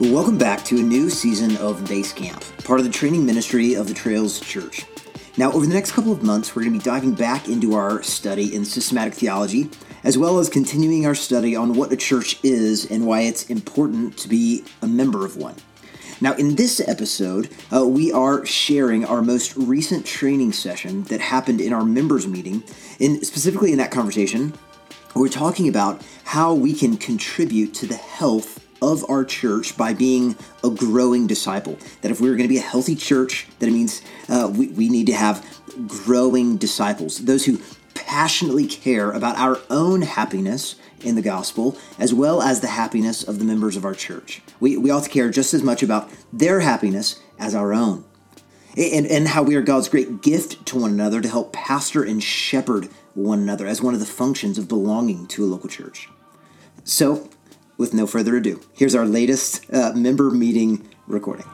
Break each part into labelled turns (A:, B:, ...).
A: Welcome back to a new season of Base Camp, part of the training ministry of the Trails Church. Now, over the next couple of months, we're going to be diving back into our study in systematic theology, as well as continuing our study on what a church is and why it's important to be a member of one. Now, in this episode, uh, we are sharing our most recent training session that happened in our members' meeting. And specifically in that conversation, we're talking about how we can contribute to the health of our church by being a growing disciple. That if we're going to be a healthy church, that it means uh, we, we need to have growing disciples, those who passionately care about our own happiness in the gospel, as well as the happiness of the members of our church. We, we ought to care just as much about their happiness as our own. And, and how we are God's great gift to one another to help pastor and shepherd one another as one of the functions of belonging to a local church. So, with no further ado, here's our latest uh, member meeting recording.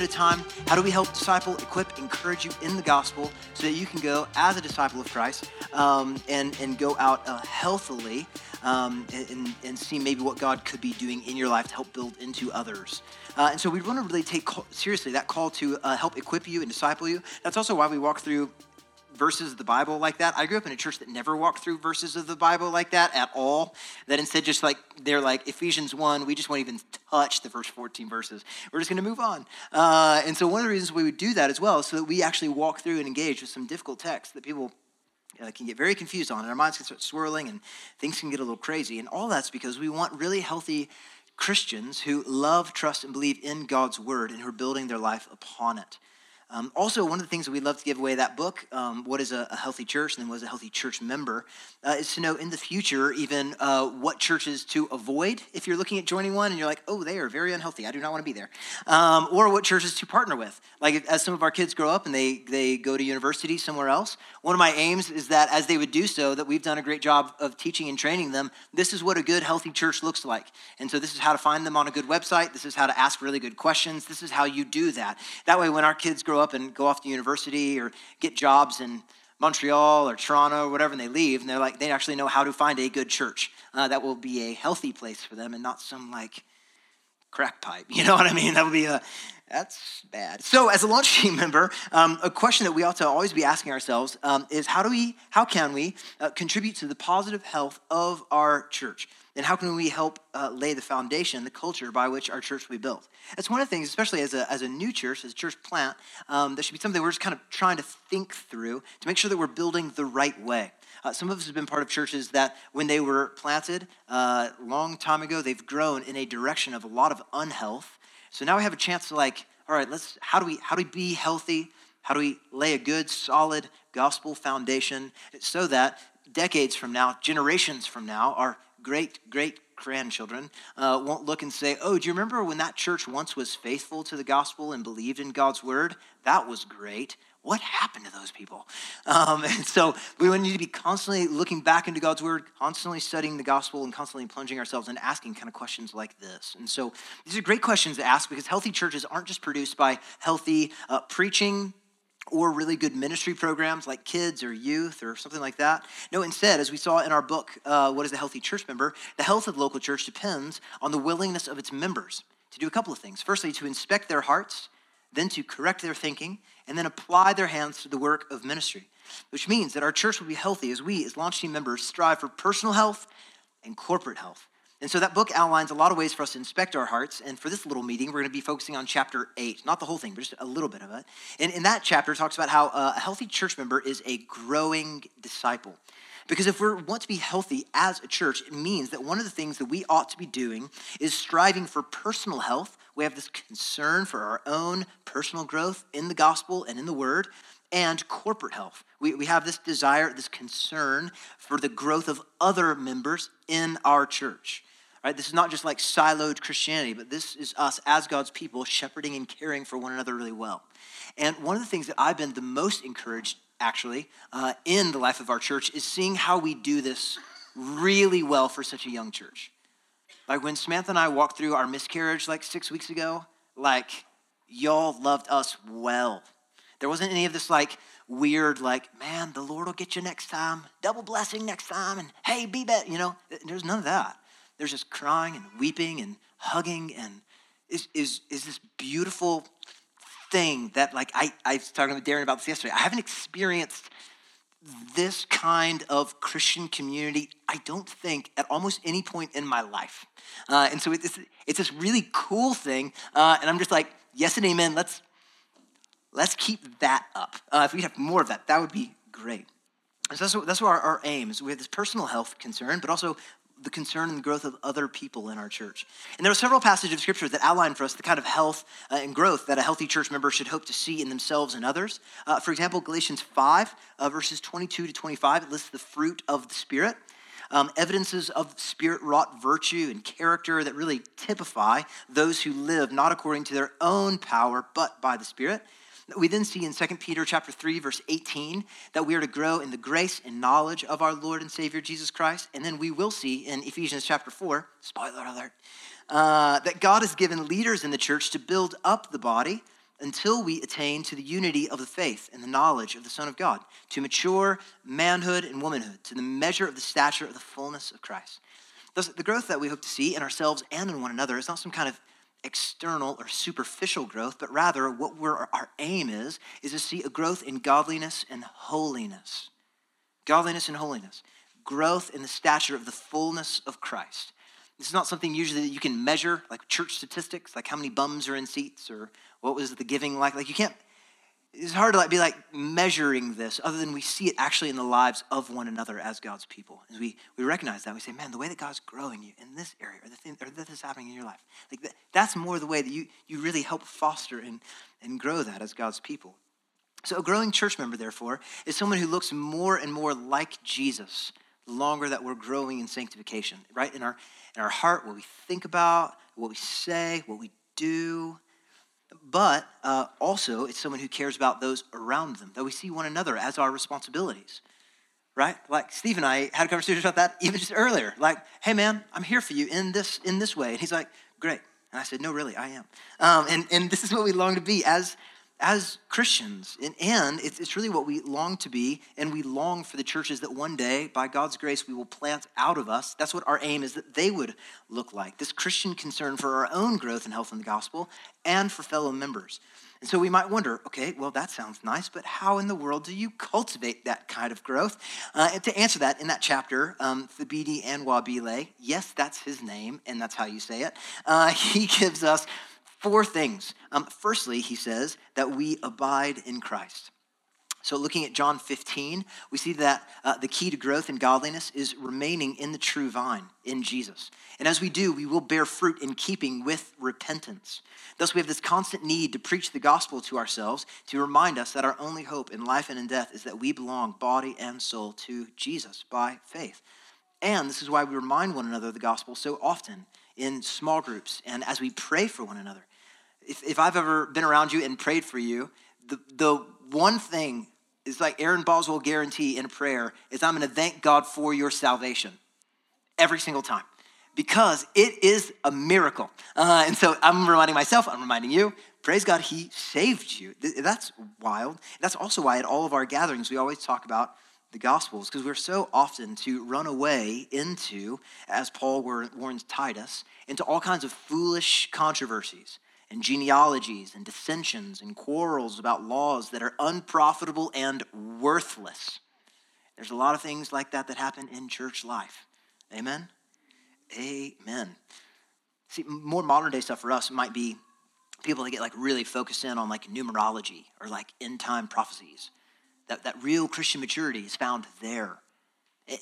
A: Bit of time. How do we help disciple, equip, encourage you in the gospel so that you can go as a disciple of Christ um, and, and go out uh, healthily um, and, and see maybe what God could be doing in your life to help build into others. Uh, and so we want to really take seriously that call to uh, help equip you and disciple you. That's also why we walk through verses of the Bible like that. I grew up in a church that never walked through verses of the Bible like that at all. That instead just like they're like Ephesians 1, we just won't even touch the first 14 verses. We're just going to move on. Uh, and so one of the reasons we would do that as well is so that we actually walk through and engage with some difficult texts that people uh, can get very confused on, and our minds can start swirling, and things can get a little crazy. And all that's because we want really healthy Christians who love, trust, and believe in God's word and who are building their life upon it. Um, also, one of the things that we love to give away that book, um, What is a, a, Healthy Church, and then what is a healthy church member, uh, is to know in the future even uh, what churches to avoid if you're looking at joining one and you're like, oh, they are very unhealthy. I do not want to be there. Um, or what churches to partner with. Like as some of our kids grow up and they, they go to university somewhere else, one of my aims is that as they would do so, that we've done a great job of teaching and training them, this is what a good, healthy church looks like. And so this is how to find them on a good website. This is how to ask really good questions. This is how you do that. That way, when our kids grow up and go off to university or get jobs in Montreal or Toronto or whatever, and they leave, and they're like, they actually know how to find a good church uh, that will be a healthy place for them and not some like crack pipe. You know what I mean? That would be a, that's bad. So, as a launch team member, um, a question that we ought to always be asking ourselves um, is how do we, how can we uh, contribute to the positive health of our church? And how can we help uh, lay the foundation, the culture by which our church will be built? That's one of the things, especially as a, as a new church, as a church plant, um, that should be something we're just kind of trying to think through to make sure that we're building the right way. Uh, some of us have been part of churches that, when they were planted uh, long time ago, they've grown in a direction of a lot of unhealth. So now we have a chance to like, all right, let's how do we how do we be healthy? How do we lay a good, solid gospel foundation so that decades from now, generations from now, our great great grandchildren uh, won't look and say, Oh, do you remember when that church once was faithful to the gospel and believed in God's word? That was great what happened to those people? Um, and so we would need to be constantly looking back into God's word, constantly studying the gospel, and constantly plunging ourselves and asking kind of questions like this. And so these are great questions to ask because healthy churches aren't just produced by healthy uh, preaching or really good ministry programs like kids or youth or something like that. No, instead, as we saw in our book, uh, What is a Healthy Church Member? The health of the local church depends on the willingness of its members to do a couple of things. Firstly, to inspect their hearts, then to correct their thinking, and then apply their hands to the work of ministry, which means that our church will be healthy as we, as launch team members, strive for personal health and corporate health. And so that book outlines a lot of ways for us to inspect our hearts. And for this little meeting, we're going to be focusing on chapter eight, not the whole thing, but just a little bit of it. And in that chapter, talks about how uh, a healthy church member is a growing disciple. Because if we want to be healthy as a church, it means that one of the things that we ought to be doing is striving for personal health. We have this concern for our own personal growth in the gospel and in the word, and corporate health. We, we have this desire, this concern for the growth of other members in our church. Right? This is not just like siloed Christianity, but this is us as God's people shepherding and caring for one another really well. And one of the things that I've been the most encouraged actually, uh, in the life of our church is seeing how we do this really well for such a young church. Like when Samantha and I walked through our miscarriage like six weeks ago, like y'all loved us well. There wasn't any of this like weird, like, man, the Lord will get you next time, double blessing next time, and hey, be better. You know, there's none of that. There's just crying and weeping and hugging and is, is, is this beautiful thing that, like, I, I was talking with Darren about this yesterday. I haven't experienced this kind of Christian community, I don't think, at almost any point in my life. Uh, and so it's, it's this really cool thing. Uh, and I'm just like, yes and amen. Let's, let's keep that up. Uh, if we have more of that, that would be great. So that's what, that's what our, our aim is. We have this personal health concern, but also the concern and the growth of other people in our church. And there are several passages of scripture that outline for us the kind of health uh, and growth that a healthy church member should hope to see in themselves and others. Uh, for example, Galatians 5, uh, verses 22 to 25, it lists the fruit of the Spirit. Um, evidences of spirit wrought virtue and character that really typify those who live not according to their own power, but by the Spirit. We then see in 2 Peter chapter 3, verse 18, that we are to grow in the grace and knowledge of our Lord and Savior Jesus Christ. And then we will see in Ephesians chapter 4, spoiler alert, uh, that God has given leaders in the church to build up the body until we attain to the unity of the faith and the knowledge of the Son of God, to mature manhood and womanhood, to the measure of the stature of the fullness of Christ. Thus, the growth that we hope to see in ourselves and in one another is not some kind of external or superficial growth, but rather what our aim is, is to see a growth in godliness and holiness. Godliness and holiness. Growth in the stature of the fullness of Christ. This is not something usually that you can measure, like church statistics, like how many bums are in seats or what was the giving like. Like you can't it's hard to like be like measuring this other than we see it actually in the lives of one another as God's people. As we, we recognize that, we say, man, the way that God's growing you in this area or the thing or this is happening in your life, like that, that's more the way that you, you really help foster and, and grow that as God's people. So a growing church member, therefore, is someone who looks more and more like Jesus the longer that we're growing in sanctification, right? In our in our heart, what we think about, what we say, what we do, but uh, also it's someone who cares about those around them, that we see one another as our responsibilities, right? Like Steve and I had a conversation about that even just earlier. Like, hey man, I'm here for you in this in this way, and he's like, great. And I said, no, really, I am. Um, and and this is what we long to be as as Christians. And, and it's, it's really what we long to be, and we long for the churches that one day, by God's grace, we will plant out of us. That's what our aim is that they would look like. This Christian concern for our own growth and health in the gospel and for fellow members. And so we might wonder, okay, well, that sounds nice, but how in the world do you cultivate that kind of growth? Uh, and to answer that, in that chapter, um, Thabiti Anyabwile, yes, that's his name, and that's how you say it, uh, he gives us four things. Um, firstly, he says that we abide in Christ. So, looking at John 15, we see that uh, the key to growth and godliness is remaining in the true vine, in Jesus. And as we do, we will bear fruit in keeping with repentance. Thus, we have this constant need to preach the gospel to ourselves to remind us that our only hope in life and in death is that we belong, body and soul, to Jesus by faith. And this is why we remind one another of the gospel so often in small groups and as we pray for one another if, if I've ever been around you and prayed for you, the, the one thing is like Aaron Boswell guarantee in prayer is I'm going to thank God for your salvation every single time because it is a miracle. Uh, and so I'm reminding myself, I'm reminding you, praise God, He saved you. That's wild. That's also why at all of our gatherings, we always talk about the Gospels because we're so often to run away into, as Paul warns Titus, into all kinds of foolish controversies and genealogies and dissensions and quarrels about laws that are unprofitable and worthless. There's a lot of things like that that happen in church life. Amen? Amen. See, more modern day stuff for us might be people that get like really focused in on like numerology or like end time prophecies. That, that real Christian maturity is found there.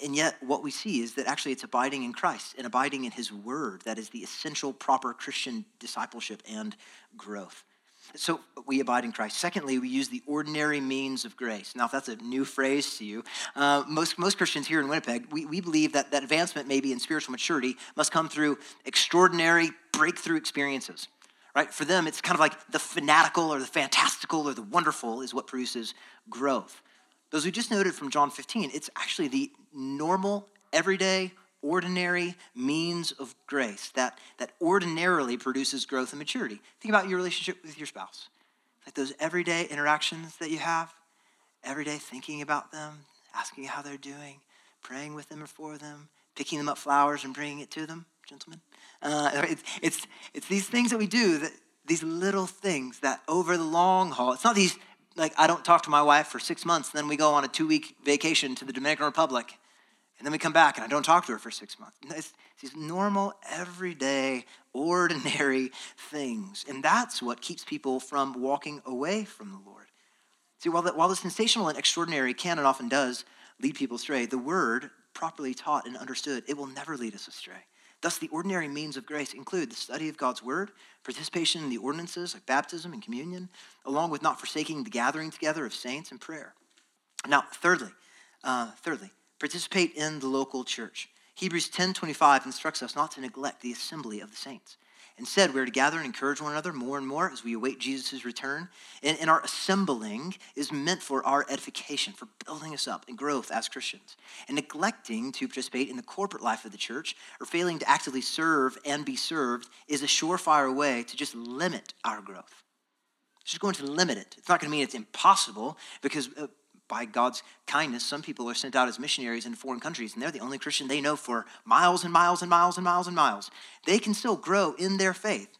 A: And yet, what we see is that actually it's abiding in Christ and abiding in His Word that is the essential, proper Christian discipleship and growth. So we abide in Christ. Secondly, we use the ordinary means of grace. Now, if that's a new phrase to you, uh, most, most Christians here in Winnipeg, we, we believe that, that advancement, maybe in spiritual maturity, must come through extraordinary breakthrough experiences. Right? For them, it's kind of like the fanatical or the fantastical or the wonderful is what produces growth. Those we just noted from John 15, it's actually the normal, everyday, ordinary means of grace that, that ordinarily produces growth and maturity. Think about your relationship with your spouse. Like those everyday interactions that you have, every day thinking about them, asking how they're doing, praying with them or for them, picking them up flowers and bringing it to them, gentlemen. Uh, it's, it's, it's these things that we do, that, these little things that over the long haul, it's not these, like, I don't talk to my wife for six months, then we go on a two week vacation to the Dominican Republic, and then we come back and I don't talk to her for six months. It's these normal, everyday, ordinary things. And that's what keeps people from walking away from the Lord. See, while the, while the sensational and extraordinary can and often does lead people astray, the word, properly taught and understood, it will never lead us astray. Thus, the ordinary means of grace include the study of God's word, participation in the ordinances like baptism and communion, along with not forsaking the gathering together of saints and prayer. Now, thirdly, uh, thirdly, participate in the local church. Hebrews 10:25 instructs us not to neglect the assembly of the saints. Instead, we're to gather and encourage one another more and more as we await Jesus' return. And, and, our assembling is meant for our edification, for building us up and growth as Christians. And neglecting to participate in the corporate life of the church or failing to actively serve and be served is a surefire way to just limit our growth. It's just going to limit it. It's not going to mean it's impossible because uh, by God's kindness, some people are sent out as missionaries in foreign countries, and they're the only Christian they know for miles and miles and miles and miles and miles. They can still grow in their faith.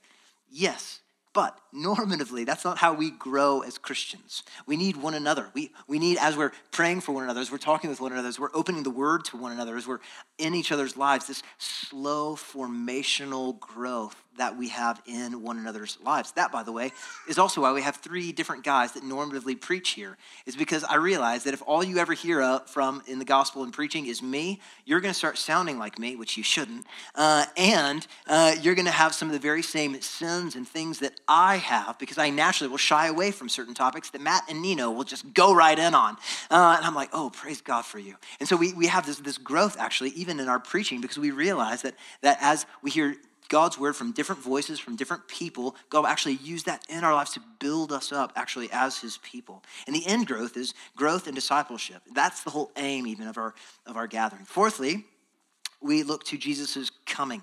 A: Yes, but normatively, that's not how we grow as Christians. We need one another. We, we need, as we're praying for one another, as we're talking with one another, as we're opening the word to one another, as we're in each other's lives, this slow formational growth that we have in one another's lives. That, by the way, is also why we have three different guys that normatively preach here, is because I realize that if all you ever hear from in the gospel and preaching is me, you're going to start sounding like me, which you shouldn't, uh, and uh, you're going to have some of the very same sins and things that I have, because I naturally will shy away from certain topics that Matt and Nino will just go right in on. Uh, and I'm like, oh, praise God for you. And so we, we have this, this growth, actually, even in our preaching, because we realize that, that as we hear God's word from different voices, from different people, God will actually use that in our lives to build us up actually as his people. And the end growth is growth and discipleship. That's the whole aim even of our of our gathering. Fourthly, we look to Jesus' coming.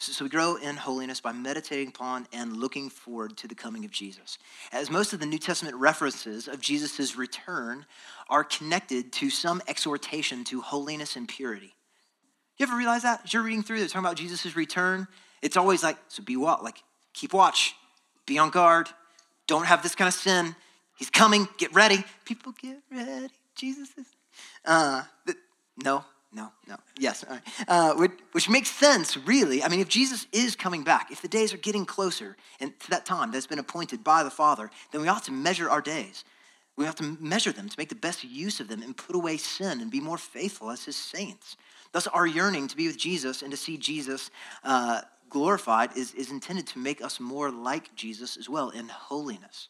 A: So, so we grow in holiness by meditating upon and looking forward to the coming of Jesus. As most of the New Testament references of Jesus' return are connected to some exhortation to holiness and purity. You ever realize that? As you're reading through, they're talking about Jesus' return, it's always like, so be what? Like, keep watch, be on guard, don't have this kind of sin. He's coming, get ready. People get ready. Jesus is. Uh, no, no, no. Yes, uh, which, makes sense, really. I mean, if Jesus is coming back, if the days are getting closer and to that time that's been appointed by the Father, then we ought to measure our days. We have to measure them to make the best use of them and put away sin and be more faithful as his saints. Thus, our yearning to be with Jesus and to see Jesus uh, glorified is, is intended to make us more like Jesus as well in holiness.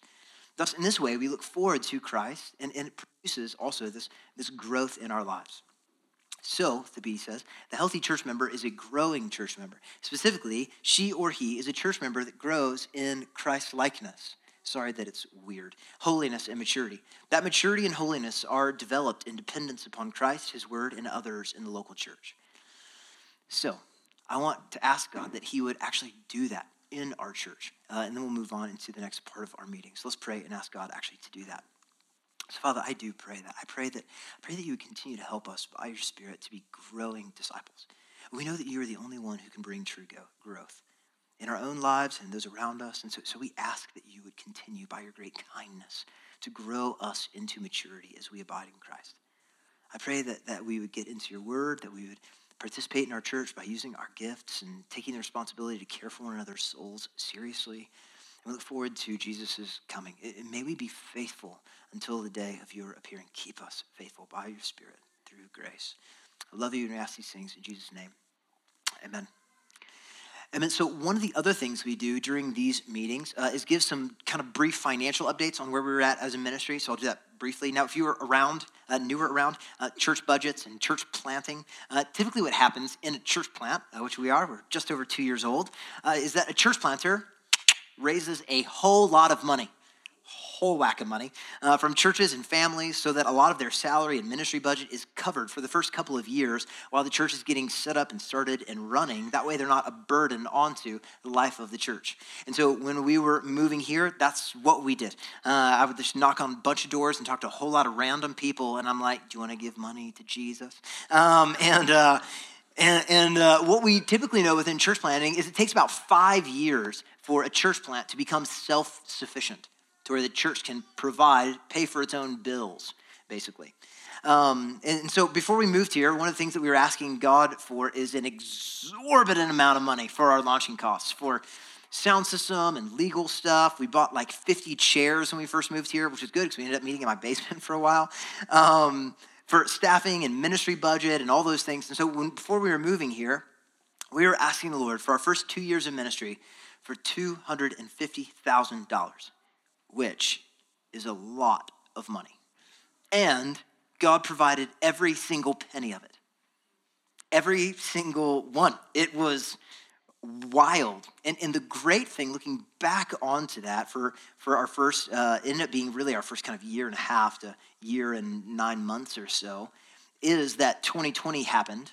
A: Thus, in this way, we look forward to Christ, and, and it produces also this, this growth in our lives. So, Thabiti says, the healthy church member is a growing church member. Specifically, she or he is a church member that grows in Christ likeness. Sorry that it's weird. Holiness and maturity. That maturity and holiness are developed in dependence upon Christ, his word, and others in the local church. So, I want to ask God that He would actually do that in our church. Uh, and then we'll move on into the next part of our meeting. So let's pray and ask God actually to do that. So, Father, I do pray that. I pray that I pray that you would continue to help us by your Spirit to be growing disciples. We know that you are the only one who can bring true growth in our own lives and those around us. And so, so we ask that you would continue by your great kindness to grow us into maturity as we abide in Christ. I pray that, that we would get into your word, that we would participate in our church by using our gifts and taking the responsibility to care for one another's souls seriously. And we look forward to Jesus' coming. And may we be faithful until the day of your appearing. Keep us faithful by your Spirit through grace. I love you and ask these things in Jesus' name. Amen. And so one of the other things we do during these meetings uh, is give some kind of brief financial updates on where we are at as a ministry. So I'll do that briefly. Now, if you were around, uh, newer around uh, church budgets and church planting, uh, typically what happens in a church plant, uh, which we are, we're just over two years old, uh, is that a church planter raises a whole lot of money whole whack of money uh, from churches and families so that a lot of their salary and ministry budget is covered for the first couple of years while the church is getting set up and started and running. That way, they're not a burden onto the life of the church. And so, when we were moving here, that's what we did. Uh, I would just knock on a bunch of doors and talk to a whole lot of random people, and I'm like, "Do you want to give money to Jesus?" Um, and uh, and, and uh, what we typically know within church planting is it takes about five years for a church plant to become self sufficient, to where the church can provide, pay for its own bills, basically. Um, and so before we moved here, one of the things that we were asking God for is an exorbitant amount of money for our launching costs, for sound system and legal stuff. We bought like 50 chairs when we first moved here, which is good because we ended up meeting in my basement for a while. Um, for staffing and ministry budget and all those things. And so when, before we were moving here, we were asking the Lord for our first two years of ministry for $250,000, which is a lot of money. And God provided every single penny of it. Every single one. It was wild. And, and the great thing, looking back onto that for, for our first, uh, ended up being really our first kind of year and a half to year and nine months or so, is that 2020 happened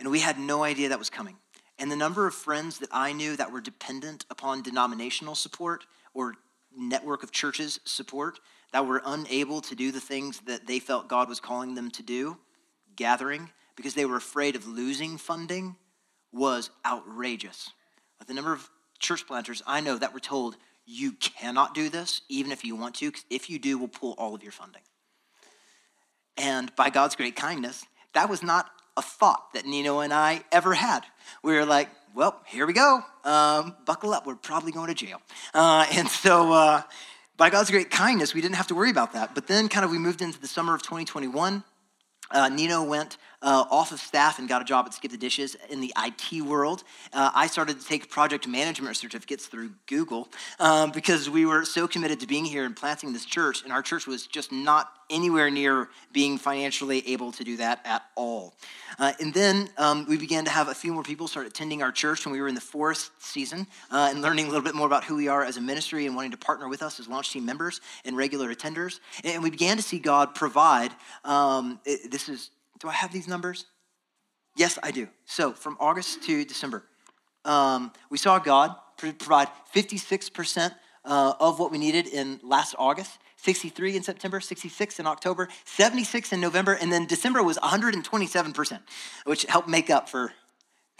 A: and we had no idea that was coming. And the number of friends that I knew that were dependent upon denominational support or network of churches support that were unable to do the things that they felt God was calling them to do, gathering, because they were afraid of losing funding was outrageous. The number of church planters I know that were told, you cannot do this, even if you want to, if you do, we'll pull all of your funding. And by God's great kindness, that was not a thought that Nino and I ever had. We were like, well, here we go. Um, buckle up. We're probably going to jail. Uh, and so, uh, by God's great kindness, we didn't have to worry about that. But then, kind of, we moved into the summer of 2021. Uh, Nino went uh, off of staff and got a job at Skip the Dishes in the IT world. Uh, I started to take project management certificates through Google um, because we were so committed to being here and planting this church, and our church was just not anywhere near being financially able to do that at all. Uh, and then um, we began to have a few more people start attending our church when we were in the fourth season uh, and learning a little bit more about who we are as a ministry and wanting to partner with us as launch team members and regular attenders. And we began to see God provide. Um, it, this is do I have these numbers? Yes, I do. So from August to December, um, we saw God provide 56% uh, of what we needed in last August, 63 in September, 66 in October, 76 in November, and then December was 127%, which helped make up for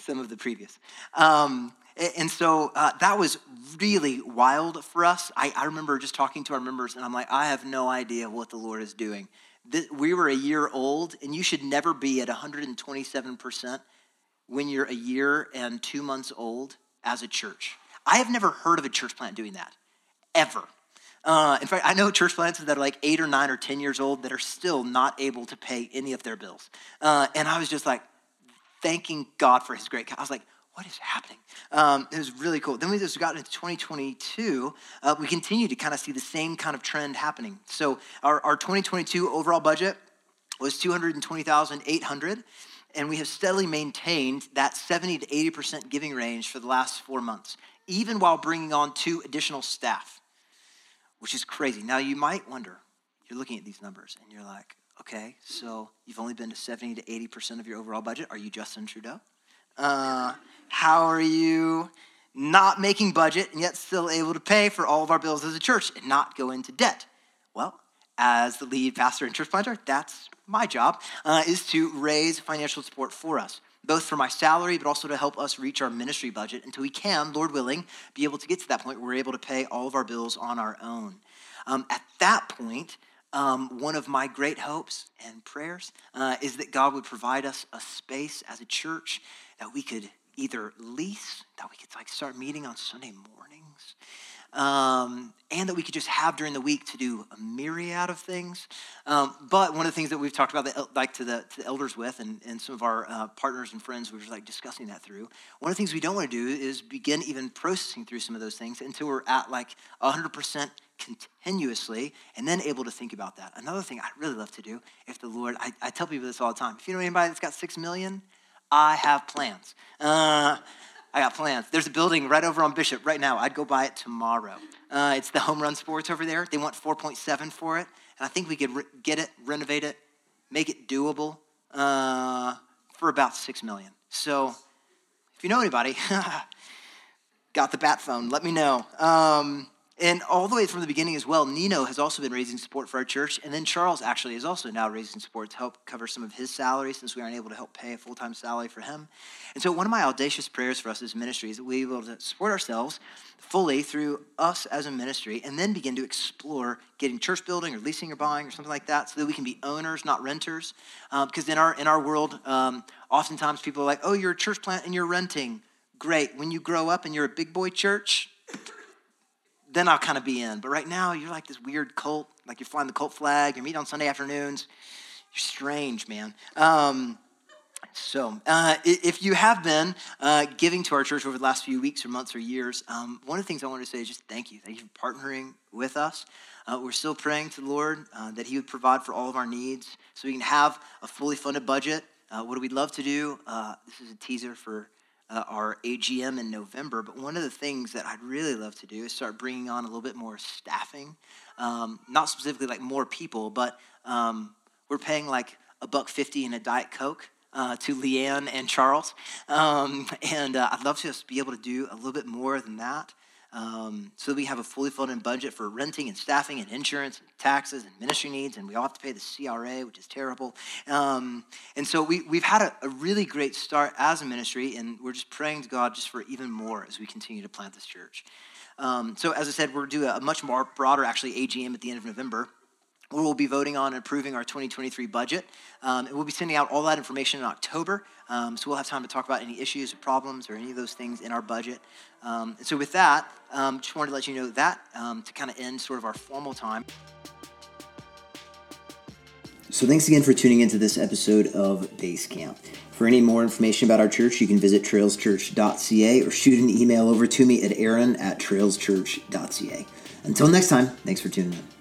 A: some of the previous. Um, and so uh, that was really wild for us. I, I remember just talking to our members, and I'm like, I have no idea what the Lord is doing we were a year old, and you should never be at 127% when you're a year and two months old as a church. I have never heard of a church plant doing that, ever. Uh, in fact, I know church plants that are like eight or nine or 10 years old that are still not able to pay any of their bills. Uh, and I was just like, thanking God for his great. I was like, what is happening? Um, it was really cool. Then we just got into 2022. Uh, we continue to kind of see the same kind of trend happening. So our, our 2022 overall budget was 220,800, and we have steadily maintained that 70 to 80% giving range for the last four months, even while bringing on two additional staff, which is crazy. Now you might wonder, you're looking at these numbers and you're like, okay, so you've only been to 70 to 80% of your overall budget. Are you Justin Trudeau? Uh, how are you not making budget and yet still able to pay for all of our bills as a church and not go into debt? Well, as the lead pastor and church planter, that's my job, uh, is to raise financial support for us, both for my salary, but also to help us reach our ministry budget until we can, Lord willing, be able to get to that point where we're able to pay all of our bills on our own. Um, at that point, um, one of my great hopes and prayers uh, is that God would provide us a space as a church that we could either lease, that we could like start meeting on Sunday mornings, um, and that we could just have during the week to do a myriad of things. Um, but one of the things that we've talked about, that, like to the, to the elders with, and, and some of our uh, partners and friends, we were like discussing that through. One of the things we don't want to do is begin even processing through some of those things until we're at like 100% continuously and then able to think about that. Another thing I'd really love to do, if the Lord, I, I tell people this all the time. If you know anybody that's got six million, I have plans. Uh, I got plans. There's a building right over on Bishop right now. I'd go buy it tomorrow. Uh, it's the Home Run Sports over there. They want 4.7 for it, and I think we could re- get it, renovate it, make it doable uh, for about six million. So, if you know anybody, got the bat phone. Let me know. Um, and all the way from the beginning as well, Nino has also been raising support for our church. And then Charles actually is also now raising support to help cover some of his salary since we aren't able to help pay a full time salary for him. And so, one of my audacious prayers for us as ministry is that we're able to support ourselves fully through us as a ministry and then begin to explore getting church building or leasing or buying or something like that so that we can be owners, not renters. because um, in, our, in our world, um, oftentimes people are like, oh, you're a church plant and you're renting. Great. When you grow up and you're a big boy church, then I'll kind of be in. But right now, you're like this weird cult, like you're flying the cult flag, you're meeting on Sunday afternoons. You're strange, man. Um, so, uh, if you have been uh, giving to our church over the last few weeks or months or years, um, one of the things I wanted to say is just thank you. Thank you for partnering with us. Uh, we're still praying to the Lord uh, that He would provide for all of our needs so we can have a fully funded budget. Uh, what do we love to do? Uh, this is a teaser for uh, our AGM in November. But one of the things that I'd really love to do is start bringing on a little bit more staffing. Um, not specifically like more people, but um, we're paying like a buck fifty in a Diet Coke. Uh, to Leanne and Charles. Um, and uh, I'd love to just be able to do a little bit more than that. Um, so we have a fully funded budget for renting and staffing and insurance and taxes and ministry needs, and we all have to pay the CRA, which is terrible. Um, and so we, we've had a, a, really great start as a ministry, and we're just praying to God just for even more as we continue to plant this church. Um, so as I said, we're doing a much more broader, actually, AGM at the end of November. We will be voting on and approving our 2023 budget. Um, and we'll be sending out all that information in October. Um, so we'll have time to talk about any issues or problems or any of those things in our budget. Um, and so with that, um, just wanted to let you know that um, to kind of end sort of our formal time. So thanks again for tuning into this episode of Base Camp. For any more information about our church, you can visit trailschurch.ca or shoot an email over to me at aaron at trailschurch.ca. Until next time, thanks for tuning in.